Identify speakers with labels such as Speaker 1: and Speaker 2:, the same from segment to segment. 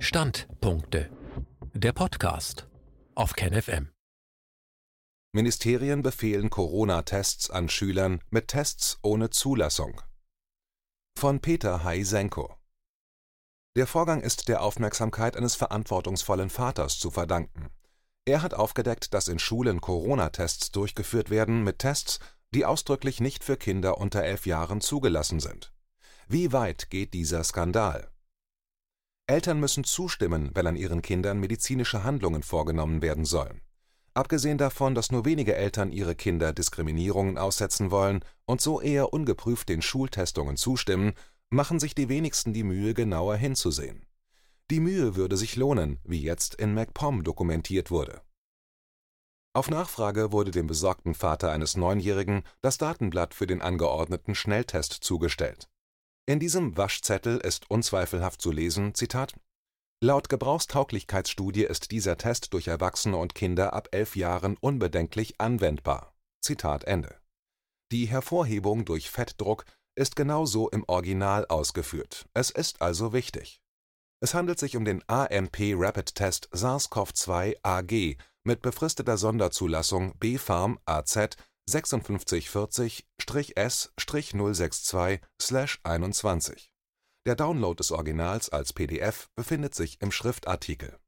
Speaker 1: Standpunkte. Der Podcast auf KenFM.
Speaker 2: Ministerien befehlen Corona-Tests an Schülern mit Tests ohne Zulassung. Von Peter Haisenko. Der Vorgang ist der Aufmerksamkeit eines verantwortungsvollen Vaters zu verdanken. Er hat aufgedeckt, dass in Schulen Corona-Tests durchgeführt werden mit Tests, die ausdrücklich nicht für Kinder unter elf Jahren zugelassen sind. Wie weit geht dieser Skandal? Eltern müssen zustimmen, wenn an ihren Kindern medizinische Handlungen vorgenommen werden sollen. Abgesehen davon, dass nur wenige Eltern ihre Kinder Diskriminierungen aussetzen wollen und so eher ungeprüft den Schultestungen zustimmen, machen sich die wenigsten die Mühe, genauer hinzusehen. Die Mühe würde sich lohnen, wie jetzt in MacPom dokumentiert wurde. Auf Nachfrage wurde dem besorgten Vater eines Neunjährigen das Datenblatt für den angeordneten Schnelltest zugestellt. In diesem Waschzettel ist unzweifelhaft zu lesen: Laut Gebrauchstauglichkeitsstudie ist dieser Test durch Erwachsene und Kinder ab elf Jahren unbedenklich anwendbar. Die Hervorhebung durch Fettdruck ist genauso im Original ausgeführt. Es ist also wichtig. Es handelt sich um den AMP Rapid Test SARS-CoV-2 AG mit befristeter Sonderzulassung BfArM AZ 5640-S-062/21. Der Download des Originals als PDF befindet sich im Schriftartikel.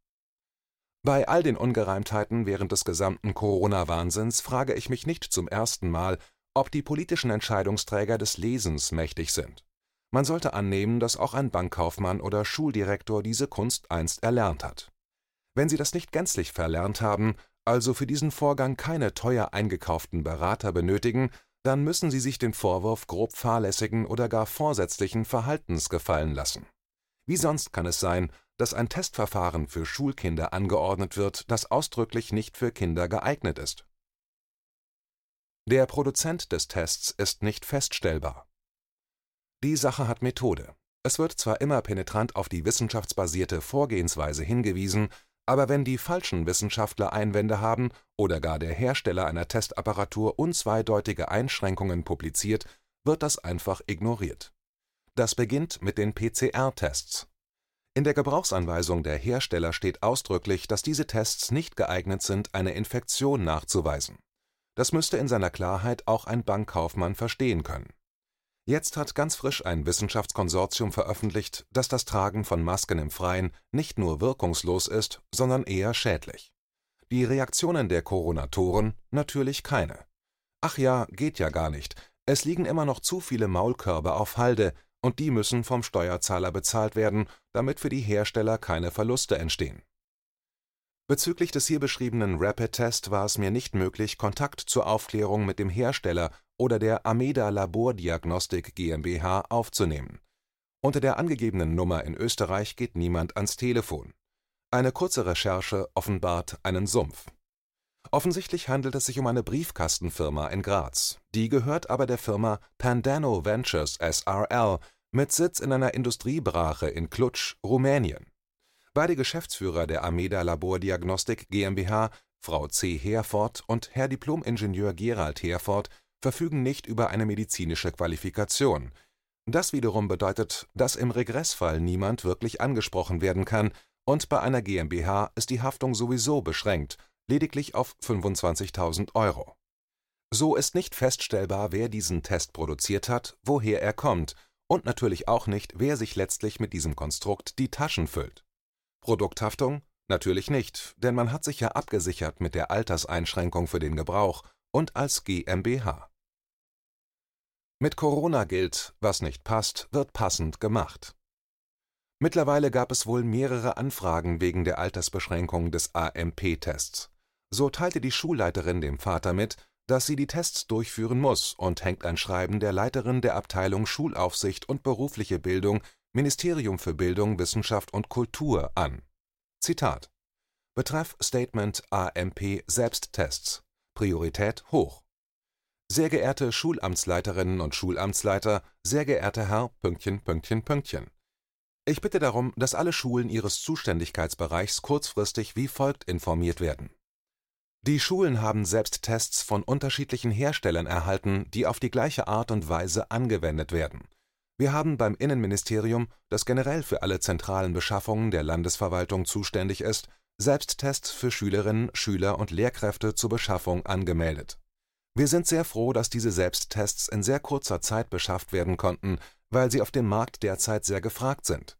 Speaker 2: Bei all den Ungereimtheiten während des gesamten Corona-Wahnsinns frage ich mich nicht zum ersten Mal, ob die politischen Entscheidungsträger des Lesens mächtig sind. Man sollte annehmen, dass auch ein Bankkaufmann oder Schuldirektor diese Kunst einst erlernt hat. Wenn sie das nicht gänzlich verlernt haben, also für diesen Vorgang keine teuer eingekauften Berater benötigen, dann müssen sie sich den Vorwurf grob fahrlässigen oder gar vorsätzlichen Verhaltens gefallen lassen. Wie sonst kann es sein, dass ein Testverfahren für Schulkinder angeordnet wird, das ausdrücklich nicht für Kinder geeignet ist? Der Produzent des Tests ist nicht feststellbar. Die Sache hat Methode. Es wird zwar immer penetrant auf die wissenschaftsbasierte Vorgehensweise hingewiesen, aber wenn die falschen Wissenschaftler Einwände haben oder gar der Hersteller einer Testapparatur unzweideutige Einschränkungen publiziert, wird das einfach ignoriert. Das beginnt mit den PCR-Tests. In der Gebrauchsanweisung der Hersteller steht ausdrücklich, dass diese Tests nicht geeignet sind, eine Infektion nachzuweisen. Das müsste in seiner Klarheit auch ein Bankkaufmann verstehen können Jetzt hat ganz frisch ein Wissenschaftskonsortium veröffentlicht, dass das Tragen von Masken im Freien nicht nur wirkungslos ist, sondern eher schädlich. Die Reaktionen der Koronatoren natürlich keine. Ach ja, geht ja gar nicht. Es liegen immer noch zu viele Maulkörbe auf Halde, und die müssen vom Steuerzahler bezahlt werden, damit für die Hersteller keine Verluste entstehen. Bezüglich des hier beschriebenen Rapid-Test war es mir nicht möglich, Kontakt zur Aufklärung mit dem Hersteller oder der Ameda Labordiagnostik GmbH aufzunehmen. Unter der angegebenen Nummer in Österreich geht niemand ans Telefon. Eine kurze Recherche offenbart einen Sumpf. Offensichtlich handelt es sich um eine Briefkastenfirma in Graz. Die gehört aber der Firma Pandano Ventures SRL mit Sitz in einer Industriebrache in Cluj, Rumänien. Beide Geschäftsführer der Ameda Labordiagnostik GmbH, Frau C. Herford und Herr Diplomingenieur Gerald Herford, verfügen nicht über eine medizinische Qualifikation. Das wiederum bedeutet, dass im Regressfall niemand wirklich angesprochen werden kann, und bei einer GmbH ist die Haftung sowieso beschränkt, lediglich auf 25.000 Euro. So ist nicht feststellbar, wer diesen Test produziert hat, woher er kommt und natürlich auch nicht, wer sich letztlich mit diesem Konstrukt die Taschen füllt. Produkthaftung? Natürlich nicht, denn man hat sich ja abgesichert mit der Alterseinschränkung für den Gebrauch und als GmbH. Mit Corona gilt, was nicht passt, wird passend gemacht. Mittlerweile gab es wohl mehrere Anfragen wegen der Altersbeschränkung des AMP-Tests. So teilte die Schulleiterin dem Vater mit, dass sie die Tests durchführen muss und hängt ein Schreiben der Leiterin der Abteilung Schulaufsicht und berufliche Bildung, Ministerium für Bildung, Wissenschaft und Kultur an. Zitat Betreff Statement AMP Selbsttests Priorität hoch sehr geehrte Schulamtsleiterinnen und Schulamtsleiter, sehr geehrter Herr Pünktchen, Pünktchen, Pünktchen. Ich bitte darum, dass alle Schulen Ihres Zuständigkeitsbereichs kurzfristig wie folgt informiert werden. Die Schulen haben selbst Tests von unterschiedlichen Herstellern erhalten, die auf die gleiche Art und Weise angewendet werden. Wir haben beim Innenministerium, das generell für alle zentralen Beschaffungen der Landesverwaltung zuständig ist, Selbsttests für Schülerinnen, Schüler und Lehrkräfte zur Beschaffung angemeldet. Wir sind sehr froh, dass diese Selbsttests in sehr kurzer Zeit beschafft werden konnten, weil sie auf dem Markt derzeit sehr gefragt sind.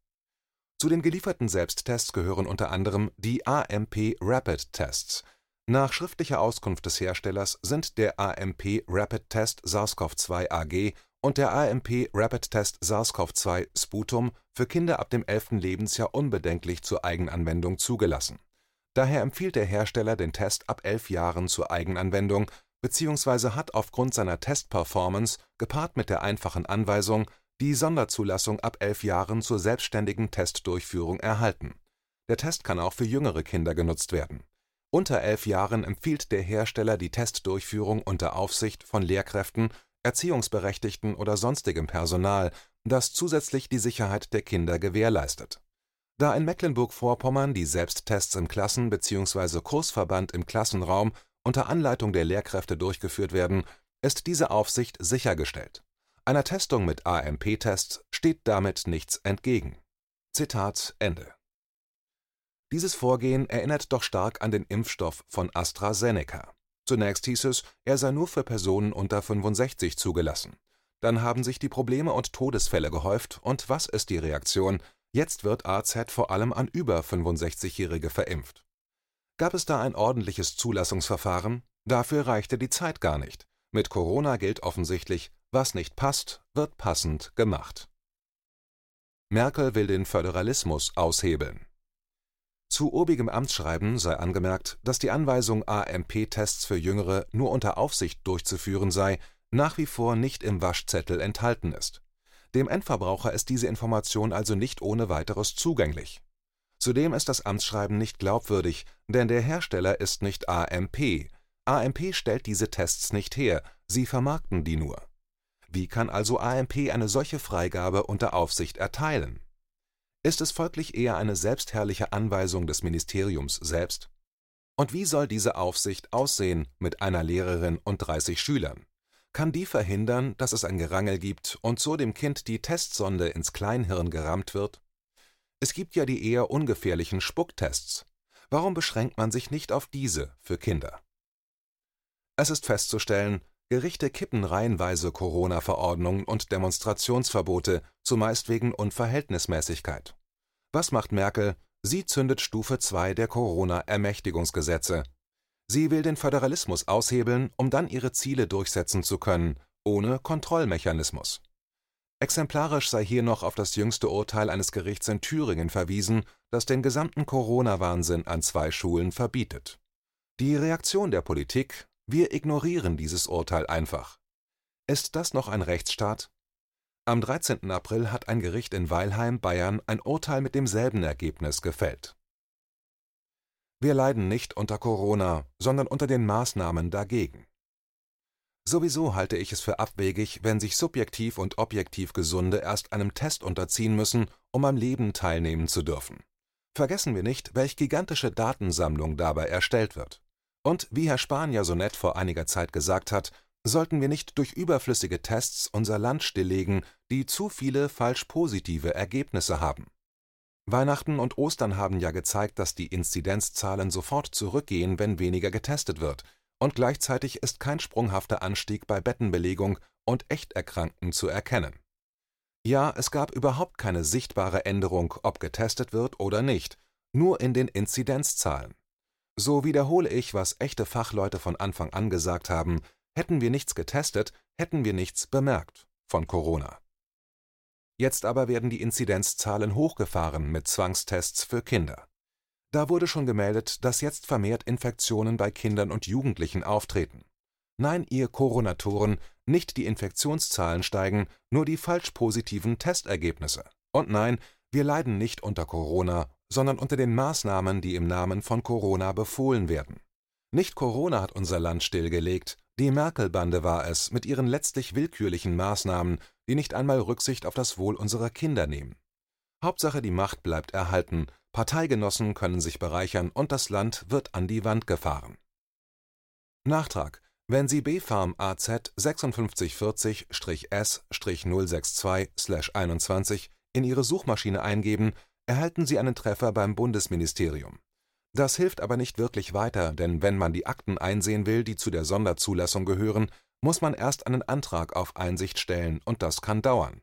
Speaker 2: Zu den gelieferten Selbsttests gehören unter anderem die AMP Rapid Tests. Nach schriftlicher Auskunft des Herstellers sind der AMP Rapid Test SARS-CoV-2 AG und der AMP Rapid Test SARS-CoV-2 Sputum für Kinder ab dem 11. Lebensjahr unbedenklich zur Eigenanwendung zugelassen. Daher empfiehlt der Hersteller den Test ab elf Jahren zur Eigenanwendung bzw. hat aufgrund seiner Testperformance gepaart mit der einfachen Anweisung die Sonderzulassung ab elf Jahren zur selbstständigen Testdurchführung erhalten. Der Test kann auch für jüngere Kinder genutzt werden. Unter elf Jahren empfiehlt der Hersteller die Testdurchführung unter Aufsicht von Lehrkräften, Erziehungsberechtigten oder sonstigem Personal, das zusätzlich die Sicherheit der Kinder gewährleistet. Da in Mecklenburg-Vorpommern die Selbsttests im Klassen bzw. Kursverband im Klassenraum unter Anleitung der Lehrkräfte durchgeführt werden, ist diese Aufsicht sichergestellt einer Testung mit AMP-Tests steht damit nichts entgegen. Zitat Ende. Dieses Vorgehen erinnert doch stark an den Impfstoff von AstraZeneca. Zunächst hieß es, er sei nur für Personen unter 65 zugelassen. Dann haben sich die Probleme und Todesfälle gehäuft und was ist die Reaktion? Jetzt wird AZ vor allem an über 65-Jährige verimpft. Gab es da ein ordentliches Zulassungsverfahren? Dafür reichte die Zeit gar nicht. Mit Corona gilt offensichtlich, was nicht passt, wird passend gemacht. Merkel will den Föderalismus aushebeln. Zu obigem Amtsschreiben sei angemerkt, dass die Anweisung, AMP-Tests für Jüngere nur unter Aufsicht durchzuführen sei, nach wie vor nicht im Waschzettel enthalten ist. Dem Endverbraucher ist diese Information also nicht ohne weiteres zugänglich. Zudem ist das Amtsschreiben nicht glaubwürdig, denn der Hersteller ist nicht AMP. AMP stellt diese Tests nicht her, sie vermarkten die nur. Wie kann also AMP eine solche Freigabe unter Aufsicht erteilen? Ist es folglich eher eine selbstherrliche Anweisung des Ministeriums selbst? Und wie soll diese Aufsicht aussehen mit einer Lehrerin und 30 Schülern? Kann die verhindern, dass es ein Gerangel gibt und so dem Kind die Testsonde ins Kleinhirn gerammt wird? Es gibt ja die eher ungefährlichen Spucktests. Warum beschränkt man sich nicht auf diese für Kinder? Es ist festzustellen, Gerichte kippen reihenweise Corona-Verordnungen und Demonstrationsverbote, zumeist wegen Unverhältnismäßigkeit. Was macht Merkel? Sie zündet Stufe 2 der Corona-Ermächtigungsgesetze. Sie will den Föderalismus aushebeln, um dann ihre Ziele durchsetzen zu können, ohne Kontrollmechanismus. Exemplarisch sei hier noch auf das jüngste Urteil eines Gerichts in Thüringen verwiesen, das den gesamten Corona-Wahnsinn an zwei Schulen verbietet. Die Reaktion der Politik wir ignorieren dieses Urteil einfach. Ist das noch ein Rechtsstaat? Am 13. April hat ein Gericht in Weilheim, Bayern, ein Urteil mit demselben Ergebnis gefällt. Wir leiden nicht unter Corona, sondern unter den Maßnahmen dagegen. Sowieso halte ich es für abwegig, wenn sich subjektiv und objektiv Gesunde erst einem Test unterziehen müssen, um am Leben teilnehmen zu dürfen. Vergessen wir nicht, welch gigantische Datensammlung dabei erstellt wird. Und wie Herr ja so nett vor einiger Zeit gesagt hat, sollten wir nicht durch überflüssige Tests unser Land stilllegen, die zu viele falsch positive Ergebnisse haben. Weihnachten und Ostern haben ja gezeigt, dass die Inzidenzzahlen sofort zurückgehen, wenn weniger getestet wird, und gleichzeitig ist kein sprunghafter Anstieg bei Bettenbelegung und Echterkrankten zu erkennen. Ja, es gab überhaupt keine sichtbare Änderung, ob getestet wird oder nicht, nur in den Inzidenzzahlen. So wiederhole ich, was echte Fachleute von Anfang an gesagt haben, hätten wir nichts getestet, hätten wir nichts bemerkt von Corona. Jetzt aber werden die Inzidenzzahlen hochgefahren mit Zwangstests für Kinder. Da wurde schon gemeldet, dass jetzt vermehrt Infektionen bei Kindern und Jugendlichen auftreten. Nein, ihr Koronatoren, nicht die Infektionszahlen steigen, nur die falsch positiven Testergebnisse. Und nein, wir leiden nicht unter Corona sondern unter den Maßnahmen, die im Namen von Corona befohlen werden. Nicht Corona hat unser Land stillgelegt, die Merkel-Bande war es mit ihren letztlich willkürlichen Maßnahmen, die nicht einmal Rücksicht auf das Wohl unserer Kinder nehmen. Hauptsache die Macht bleibt erhalten, Parteigenossen können sich bereichern und das Land wird an die Wand gefahren. Nachtrag Wenn Sie BfArM AZ 5640-S-062/21 in Ihre Suchmaschine eingeben, erhalten Sie einen Treffer beim Bundesministerium. Das hilft aber nicht wirklich weiter, denn wenn man die Akten einsehen will, die zu der Sonderzulassung gehören, muss man erst einen Antrag auf Einsicht stellen und das kann dauern.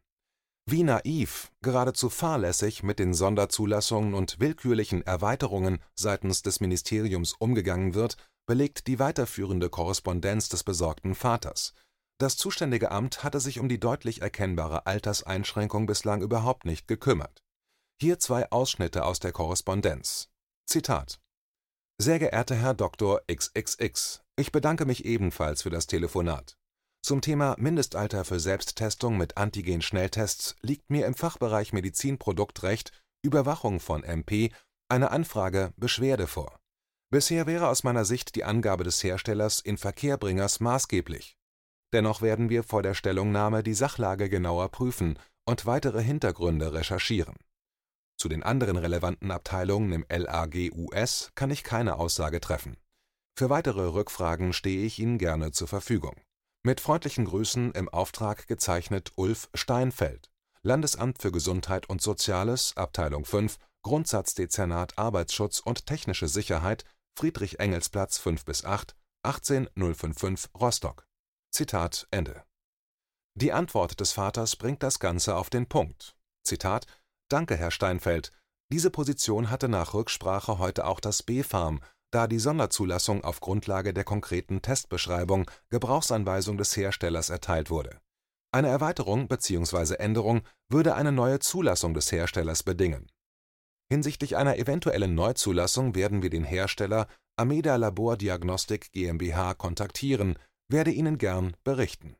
Speaker 2: Wie naiv, geradezu fahrlässig mit den Sonderzulassungen und willkürlichen Erweiterungen seitens des Ministeriums umgegangen wird, belegt die weiterführende Korrespondenz des besorgten Vaters. Das zuständige Amt hatte sich um die deutlich erkennbare Alterseinschränkung bislang überhaupt nicht gekümmert. Hier zwei Ausschnitte aus der Korrespondenz. Zitat Sehr geehrter Herr Dr. XXX, ich bedanke mich ebenfalls für das Telefonat. Zum Thema Mindestalter für Selbsttestung mit Antigen-Schnelltests liegt mir im Fachbereich Medizinproduktrecht Überwachung von MP eine Anfrage Beschwerde vor. Bisher wäre aus meiner Sicht die Angabe des Herstellers Inverkehrbringers maßgeblich. Dennoch werden wir vor der Stellungnahme die Sachlage genauer prüfen und weitere Hintergründe recherchieren. Zu den anderen relevanten Abteilungen im LAG-US kann ich keine Aussage treffen für weitere Rückfragen stehe ich Ihnen gerne zur Verfügung. Mit freundlichen Grüßen im Auftrag gezeichnet Ulf Steinfeld, Landesamt für Gesundheit und Soziales, Abteilung 5, Grundsatzdezernat Arbeitsschutz und technische Sicherheit, Friedrich-Engels-Platz 5 bis 8, 18055 Rostock. Zitat Ende. Die Antwort des Vaters bringt das Ganze auf den Punkt. Zitat Danke, Herr Steinfeld. Diese Position hatte nach Rücksprache heute auch das BfArM da die Sonderzulassung auf Grundlage der konkreten Testbeschreibung Gebrauchsanweisung des Herstellers erteilt wurde. Eine Erweiterung bzw. Änderung würde eine neue Zulassung des Herstellers bedingen. Hinsichtlich einer eventuellen Neuzulassung werden wir den Hersteller Ameda Labor Diagnostik GmbH kontaktieren, werde Ihnen gern berichten.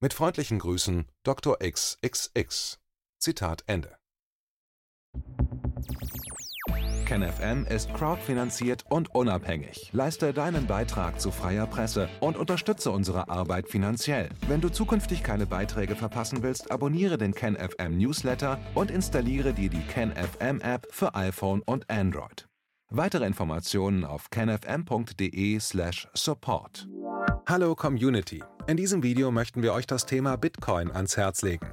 Speaker 2: Mit freundlichen Grüßen Dr. XXX. Zitat Ende KenFM ist crowdfinanziert und unabhängig. Leiste deinen Beitrag zu freier Presse und unterstütze unsere Arbeit finanziell. Wenn du zukünftig keine Beiträge verpassen willst, abonniere den KenFM Newsletter und installiere dir die KenFM App für iPhone und Android. Weitere Informationen auf kenfm.de/support. Hallo Community. In diesem Video möchten wir euch das Thema Bitcoin ans Herz legen.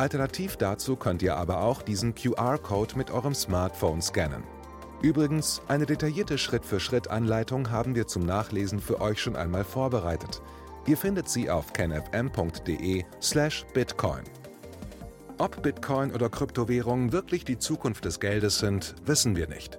Speaker 2: Alternativ dazu könnt ihr aber auch diesen QR-Code mit eurem Smartphone scannen. Übrigens, eine detaillierte Schritt-für-Schritt-Anleitung haben wir zum Nachlesen für euch schon einmal vorbereitet. Ihr findet sie auf kenfm.de/bitcoin. Ob Bitcoin oder Kryptowährungen wirklich die Zukunft des Geldes sind, wissen wir nicht.